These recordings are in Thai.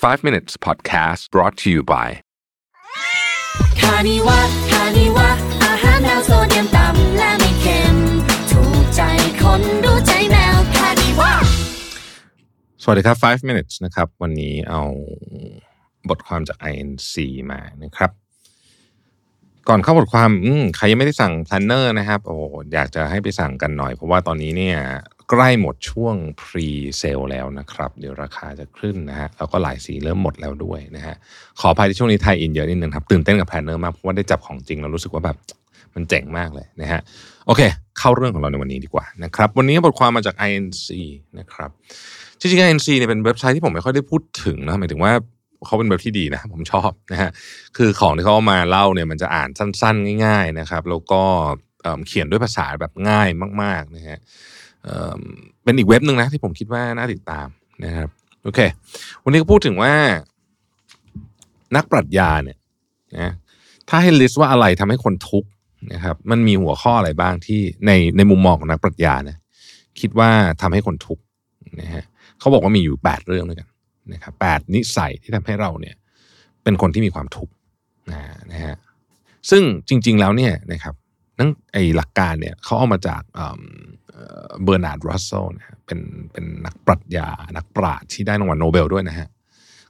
5 minutes podcast brought to you by คานิวะคานิวะอาหารแนวโซเดียมต่ำและไม่เค็ม ถูกใจคนรู้ใจแมวคานิวะสวัสดีครับ 5 minutes นะครับ วันนี้เอาบทความจาก INC มานะครับ ก่อนเข้าบทความอืมใครยังไม่ได้สั่ง planner นะครับ โอ้อยากจะให้ไปสั่งกันหน่อย เพราะว่าตอนนี้เนี่ย ใกล้หมดช่วง pre sale แล้วนะครับ เดี๋ยวราคาจะขึ้นนะฮะแล้วก็หลายสีเริ่มหมดแล้วด้วยนะฮะขออภัยที่ช่วงนี้ไทยอินเยอะนิดนึงครับ ตื่นเต้นกับ planner มากเพราะว่าได้จับของจริงแล้วรู้สึกว่าแบบมันเจ๋งมากเลยนะฮะโอเค เข้าเรื่องของเราในวันนี้ดีกว่านะครับ วันนี้บทความมาจาก INC นะครับจริงๆ INC เนี่ยเป็นเว็บไซต์ที่ผมไม่ค่อยได้พูดถึงนะหมายถึงว่าเขาเป็นเว็บที่ดีนะผมชอบนะฮะคือของที่เขาเอามาเล่าเนี่ยมันจะอ่านสั้นๆ ง่าย ๆนะครับ แล้วก็เขียนด้วยภาษาแบบง่ายมากๆนะฮะ เเป็นอีกเว็บหนึ่งนะที่ผมคิดว่าน่าติดตามนะครับโอเค วันนี้ก็พูดถึงว่า นักปรัชญาเนี่ยนะถ้าให้ลิสต์ว่าอะไรทำให้คนทุกข์นะครับ มันมีหัวข้ออะไรบ้างที่ในในมุมมองของนักปรัชญานะคิดว่าทำให้คนทุกข์นะฮะเขาบอกว่ามีอยู่ 8 เรื่องด้วยกันนะครับแปดนิสัยที่ทำให้เราเนี่ย เป็นคนที่มีความทุกข์นะฮะซึ่งจริง ๆแล้วเนี่ยนะครับ นั่นไอหลักการเนี่ยเขาเอามาจากเบอร์ทรันด์รัสเซลนะฮะเป็นเป็นนักปรัชญา นักปราชญ์ที่ได้รางวัลโนเบลด้วยนะฮะ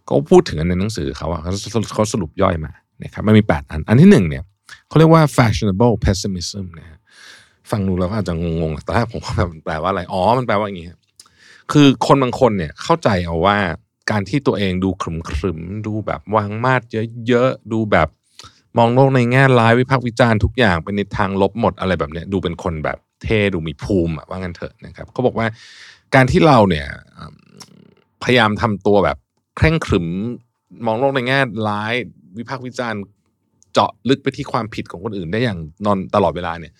เขาพูดถึงในหนังสือเขาอะเขาสรุปย่อยมานะครับมันมี 8 อัน อันที่หนึ่งเนี่ยเขาเรียกว่า fashionable pessimism นะฮะฟังดูแล้วก็อาจจะงงๆแต่แรกผมก็แบบแปลว่าอะไร อ๋อ มันแปลว่าอย่างนี้ครับคือคนบางคนเนี่ยเข้าใจเอาว่าการที่ตัวเองดูขรึมขรึมๆดูแบบวางมาดเยอะๆ ดูแบบ มองโลกในแง่ร้ายวิพากษ์วิจารณ์ทุกอย่างเป็นในทางลบหมดอะไรแบบเนี้ยดูเป็นคนแบบเท่ดูมีภูมิว่างั้นเถอะนะครับเขาบอกว่าการที่เราเนี่ยพยายามทำตัวแบบเคร่งขรึมมองโลกในแง่ร้ายวิพากษ์วิจารณ์เจาะลึกไปที่ความผิดของคนอื่น ได้อย่างนอนตลอดเวลาเนี่ย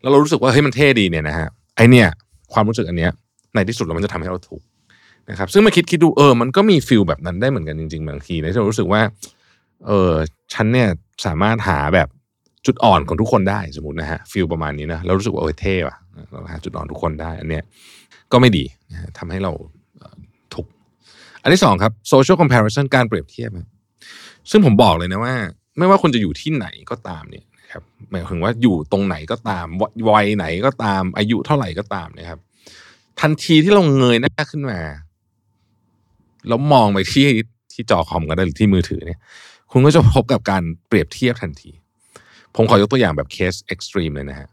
แล้วเรารู้สึกว่าเฮ้ยมันเท่ดีเนี่ยนะฮะไอเนี่ย ความรู้สึกอันเนี้ยในที่สุดแล้วมันจะทำให้เราทุกข์นะครับ ซึ่งมาคิดคิดดูเออมันก็มี feel แบบนั้นได้เหมือนกันจริงๆบางทีนะที่เรารู้สึกว่า เออฉันเนี่ยสามารถหาแบบจุดอ่อนของทุกคนได้สมมตินะฮะ feel ประมาณนี้นะเรารู้สึกว่าเออเท่ว่ะเราหาจุดอ่อนทุกคนได้ อันเนี้ยก็ไม่ดีนะฮะทำให้เราทุกข์อันที่สองครับ social comparison การเปรียบเทียบ ซึ่งผมบอกเลยนะว่า ไม่ว่าคุณจะอยู่ที่ไหนก็ตามเนี่ยครับหมายถึงว่าอยู่ตรงไหนก็ตามวัยไหนก็ตาม อายุเท่าไหร่ก็ตามนะครับ ทันทีที่เราเงยหน้าขึ้นมาแล้วมองไปที่ที่จอคอมก็ได้หรือที่มือถือเนี่ย คุณก็จะพบกับการเปรียบเทียบทันที ผมขอยกตัวอย่างแบบ case extreme เลยนะฮะ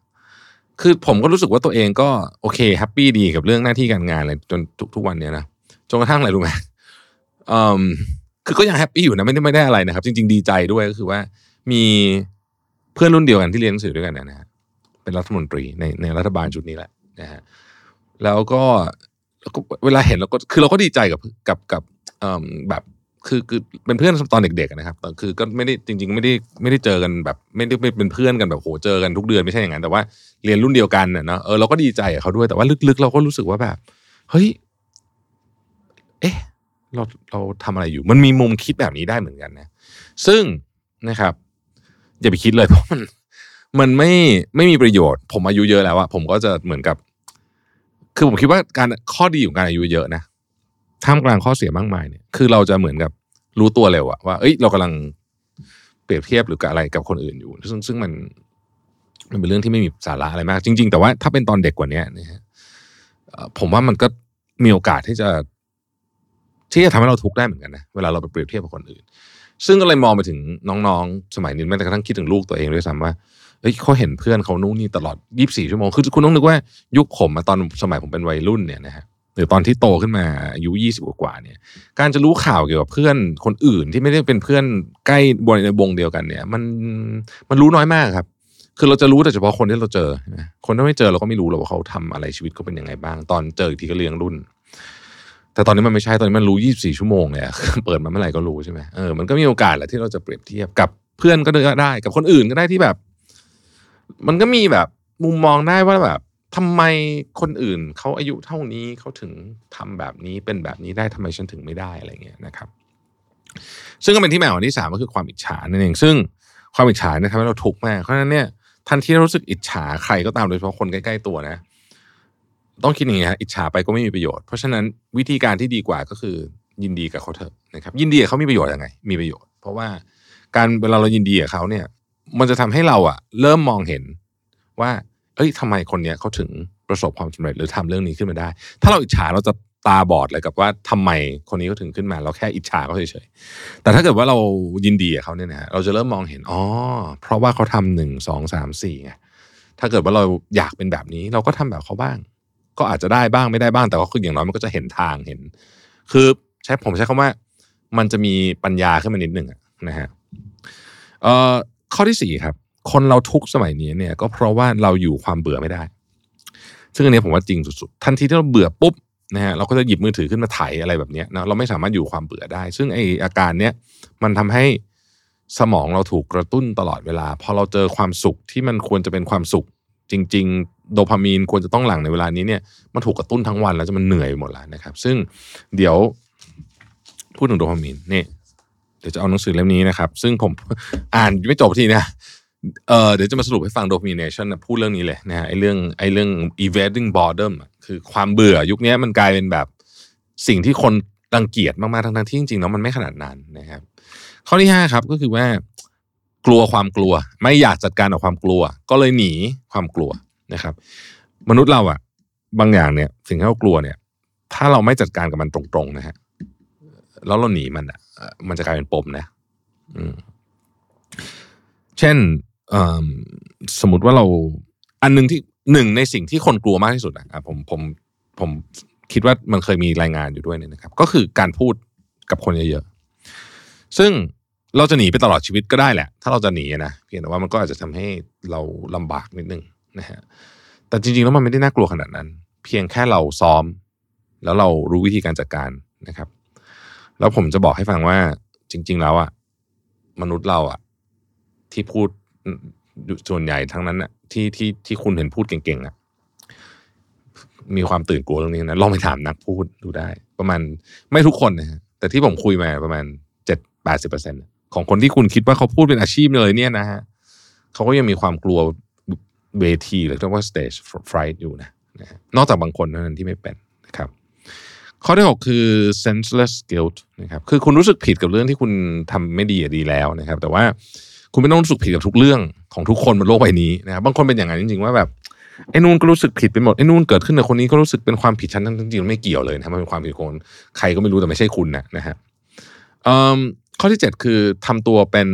คือผมก็รู้สึกว่าตัวเองก็โอเค happy ดีกับเรื่องหน้าที่การงานอะไรจนทุกทุกวันเนี้ยนะจนกระทั่งอะไรรู้ไหมอ่อคือก็ยังแฮปปี้อยู่นะไม่ได้ไม่ได้อะไรนะครับ จริง ๆ ดีใจด้วยก็คือว่ามีเพื่อนรุ่นเดียวกันที่เรียนหนังสือด้วยกันนะฮะเป็นรัฐมนตรีในในรัฐบาลชุดนี้แหละนะฮะแล้วก็เวลาเห็นเราก็คือเราก็ดีใจกับกับกับอ่อแบบ คือคือเป็นเพื่อนตอนเด็กๆนะครับแต่คือก็ไม่ได้จริง ๆ ไม่ได้ไม่ได้เจอกันแบบ ไม่ได้เป็นเพื่อนกันแบบโหเจอกันทุกเดือนไม่ใช่อย่างนั้นแต่ว่าเรียนรุ่นเดียวกันเนอะเออเราก็ดีใจกับเขาด้วยแต่ว่าลึกๆ เราก็รู้สึกว่าแบบ เฮ้ย เอ๊ะ เราเราทำอะไรอยู่ มันมีมุมคิดแบบนี้ได้เหมือนกันนะ ซึ่งนะครับ อย่าไปคิดเลยเพราะมัน มันไม่ไม่มีประโยชน์ ผมอายุเยอะแล้วอะผมก็จะเหมือนกับ คือผมคิดว่าการข้อดีของการอายุเยอะนะ ท่ามกลางข้อเสียมากมายเนี่ยคือเราจะเหมือนกับรู้ตัวเร็วอะว่าเอ้ยเรากำลังเปรียบเทียบหรือกับอะไรกับคนอื่นอยู่ ซึ่งซึ่งมันมันเป็นเรื่องที่ไม่มีสาระอะไรมาก จริง ๆ แต่ว่าถ้าเป็นตอนเด็กกว่านี้นะฮะผมว่ามันก็มีโอกาสที่จะ ที่จะทำให้เราทุกข์ได้เหมือนกันนะเวลาเราไปเปรียบเทียบกับคนอื่น ซึ่งก็เลยมองไปถึงน้องๆ สมัยนี้แม้แต่กระทั่งคิดถึงลูกตัวเองด้วยซ้ำว่าเฮ้ยเขาเห็นเพื่อนเขานู่นนี่ตลอด 24 ชั่วโมง คือคุณต้องนึกว่ายุคผมตอนสมัยผมเป็นวัยรุ่นเนี่ยนะฮะ รือตอนที่โตขึ้นมาอายุ20กว่าเนี่ย การจะรู้ข่าวเกี่ยวกับเพื่อนคนอื่นที่ไม่ได้เป็นเพื่อนใกล้บนในวงเดียวกันเนี่ย มันมันรู้น้อยมากครับ คือเราจะรู้แต่เฉพาะคนที่เราเจอ คนที่ไม่เจอเราก็ไม่รู้หรอกว่าเขาทำอะไรชีวิตเขาเป็นยังไงบ้าง ตอนเจออีกทีก็เลี้ยงรุ่น แต่ตอนนี้มันไม่ใช่ตอนนี้มันรู้24ชั่วโมงเลยเปิดมาเมื่อไหร่ก็รู้ใช่ไหมเออมันก็มีโอกาสแหละที่เราจะเปรียบเทียบกับเพื่อนก็ได้กับคนอื่นก็ได้ที่แบบ มันก็มีแบบมุมมองได้ว่าแบบ ทำไมคนอื่นเขาอายุเท่านี้เขาถึงทำแบบนี้เป็นแบบนี้ได้ทำไมฉันถึงไม่ได้อะไรเงี้ยนะครับ ซึ่งก็เป็นที่มาของที่สามก็คือความอิจฉานั่นเองซึ่งความอิจฉาเนี่ยทำให้เราทุกข์มากเพราะฉะนั้นเนี่ยทันทีที่เรารู้สึกอิจฉาใครก็ตามโดยเฉพาะคนใกล้ๆตัวนะ ต้องคิดอย่างนี้ฮะอิจฉาไปก็ไม่มีประโยชน์เพราะฉะนั้นวิธีการที่ดีกว่าก็คือยินดีกับเขาเถอะนะครับ ยินดีกับเขามีประโยชน์ยังไง มีประโยชน์ เพราะว่าการเวลาเรายินดีกับเขาเนี่ย มันจะทำให้เราอะเริ่มมองเห็นว่า เอ้ยทำไมคนเนี้ยเขาถึงประสบความสำเร็จหรือทำเรื่องนี้ขึ้นมาได้ ถ้าเราอิจฉาเราจะตาบอดเลยกับว่าทำไมคนนี้เขาถึงขึ้นมา เราแค่อิจฉาเขาเฉยๆแต่ถ้าเกิดว่าเรายินดีกับเขาเนี่ยนะฮะเราจะเริ่มมองเห็นอ๋อเพราะว่าเขาทำหนึ่งสองสามสี่ไงถ้าเกิดว่าเราอยากเป็นแบบนี้ เราก็ทำแบบเขาบ้าง ก็อาจจะได้บ้างไม่ได้บ้างแต่ก็คืออย่างน้อยมันก็จะเห็นทางเห็น คือใช้ผมใช้คำว่า มันจะมีปัญญาขึ้นมานิดหนึ่งนะฮะข้อที่สี่ครับ คนเราทุกสมัยนี้เนี่ย ก็เพราะว่าเราอยู่ความเบื่อไม่ได้ ซึ่งอันนี้ผมว่าจริงสุดๆ ทันทีที่เราเบื่อปุ๊บนะฮะเราก็จะหยิบมือถือขึ้นมาไถอะไรแบบเนี้ยนะเราไม่สามารถอยู่ความเบื่อได้ ซึ่งไออาการเนี้ยมันทำให้สมองเราถูกกระตุ้นตลอดเวลาพอเราเจอความสุขที่มันควรจะเป็นความสุข จริง ๆ โดพามีนควรจะต้องหลั่งในเวลานี้เนี่ยมันถูกกระตุ้นทั้งวันแล้วจะมันเหนื่อยหมดแล้วนะครับ ซึ่งเดี๋ยวพูดถึงโดพามีนนี่เดี๋ยวจะเอาหนังสือเล่มนี้นะครับ ซึ่งผมอ่านไม่จบทีนะ เออเดี๋ยวจะมาสรุปให้ฟัง domination นะพูดเรื่องนี้เลยนะฮะไอ้เรื่องไอ้เรื่อง evading boredom อะคือความเบื่อยุคนี้มันกลายเป็นแบบสิ่งที่คนรังเกียจมากๆทั้งๆที่จริงๆแล้วมันไม่ขนาดนั้นนะครับ ข้อที่ห้าครับก็คือว่ากลัวความกลัว ไม่อยากจัดการกับความกลัว ก็เลยหนีความกลัวนะครับ มนุษย์เราอะบางอย่างเนี่ยสิ่งที่เรากลัวเนี่ย ถ้าเราไม่จัดการกับมันตรงๆนะฮะแล้วเราหนีมันอะมันจะกลายเป็นปมนะอืมเช่น สมมติว่าเราอันหนึ่งที่หนึ่งในสิ่งที่คนกลัวมากที่สุดอะผมผมผมคิดว่ามันเคยมีรายงานอยู่ด้วยเนี่ยนะครับ ก็คือการพูดกับคนเยอะๆซึ่งเราจะหนีไปตลอดชีวิตก็ได้แหละ ถ้าเราจะหนีนะเพียงแต่ว่ามันก็อาจจะทำให้เราลำบากนิดนึงนะฮะแต่จริงๆแล้วมันไม่ได้น่ากลัวขนาดนั้น เพียงแค่เราซ้อม แล้วเรารู้วิธีการจัดการนะครับ แล้วผมจะบอกให้ฟังว่าจริง ๆ แล้วอะมนุษย์เราอะที่พูด ส่วนใหญ่ทั้งนั้นอะที่ที่ที่คุณเห็นพูดเก่งๆอะมีความตื่นกลัวเรื่องนี้นะลองไปถามนักพูดดูได้ ประมาณไม่ทุกคนนะฮะแต่ที่ผมคุยมาประมาณเจ็ดแปดสิบเปอร์เซ็นของคนที่คุณคิดว่าเขาพูดเป็นอาชีพเลยเนี่ยนะฮะเขาก็ยังมีความกลัวเวทีหรือเรียกว่า stage fright อยู่นะนอกจากบางคนเท่านั้นที่ไม่เป็นนะครับข้อที่ 6 คือ senseless guilt นะครับคือคุณรู้สึกผิดกับเรื่องที่คุณทำไม่ดีอดีแล้วนะครับ แต่ว่า คุณไม่ต้องรู้สึกผิดกับทุกเรื่องของทุกคนบนโลกใบนี้นะครับบางคนเป็นอย่างนั้นจริงๆว่าแบบไอ้นู่นก็รู้สึกผิดไปหมดไอ้นู่นเกิดขึ้นกับคนนี้ก็รู้สึกเป็นความผิดฉันทั้งจริงๆไม่เกี่ยวเลยนะครับมันเป็นความผิดคนใครก็ไม่รู้แต่ไม่ใช่คุณนะนะฮะข้อที่ 7 คือทำตัวเป็น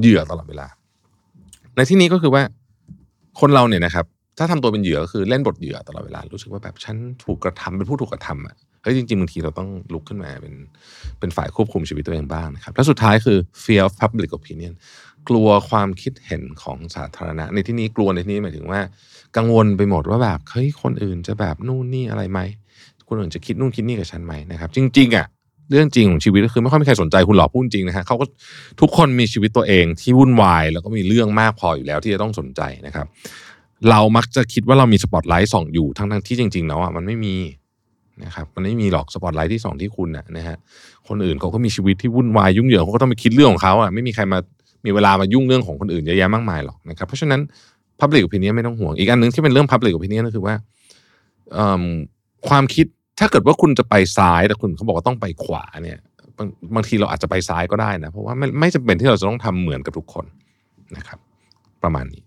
เหยื่อตลอดเวลา ในที่นี้ก็คือว่าคนเราเนี่ยนะครับ ถ้าทำตัวเป็นเหยื่อก็คือเล่นบทเหยื่อตลอดเวลารู้สึกว่าแบบฉันถูกกระทำเป็นผู้ถูกกระทำอะ เฮ้ยจริงๆบางทีเราต้องลุกขึ้นมาเป็นเป็นฝ่ายควบคุมชีวิตตัวเองบ้างนะครับและสุดท้ายคือ fear of public opinion กลัวความคิดเห็นของสาธารณะ ในที่นี้กลัวในที่นี้หมายถึงว่า กังวลไปหมดว่าแบบเฮ้ยคนอื่นจะแบบนู่นนี่อะไรไหมคนอื่นจะคิดนู่นคิดนี่กับฉันไหมนะครับจริงๆอะเรื่องจริงของชีวิตก็คือไม่ค่อยมีใครสนใจคุณหรอกพูดจริงนะฮะเขาก็ทุกคนมีชีวิตตัวเองที่วุ่นวายแล้วก็มีเรื่องมากพออยู่แล้วที่จะต้องสนใจนะครับ เรามักจะคิดว่าเรามีสปอตไลท์ส่องอยู่ทั้งทั้งๆที่จริงๆแล้วอะมันไม่มี นะครับมันไม่มีหรอกสปอตไลท์ที่ส่องที่คุณนะนะฮะคนอื่นเขาก็มีชีวิตที่วุ่นวายยุ่งเหยิงเขาก็ต้องไปคิดเรื่องของเขาอะไม่มีใครมามีเวลามายุ่งเรื่องของคนอื่นเยอะแยะมากมายหรอกนะครับเพราะฉะนั้น public opinion ไม่ต้องห่วง อีกอันหนึ่งที่เป็นเรื่อง public opinion ก็คือว่าความคิดถ้าเกิดว่าคุณจะไปซ้ายแต่คุณเขาบอกว่าต้องไปขวาเนี่ยบางบางทีเราอาจจะไปซ้ายก็ได้นะเพราะว่าไม่ไม่จำเป็นที่เราจะต้องทำเหมือนกับทุกคนนะครับ ประมาณนี้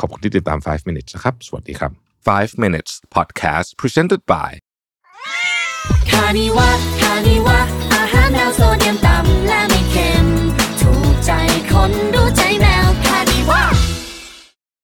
ขอบคุณที่ติดตาม 5 minutes นะครับ สวัสดีครับ 5 minutes podcast presented by านิวะคานิวะอาหารแนวโซียมต่ำและไม่เค็ม ถูกใจคน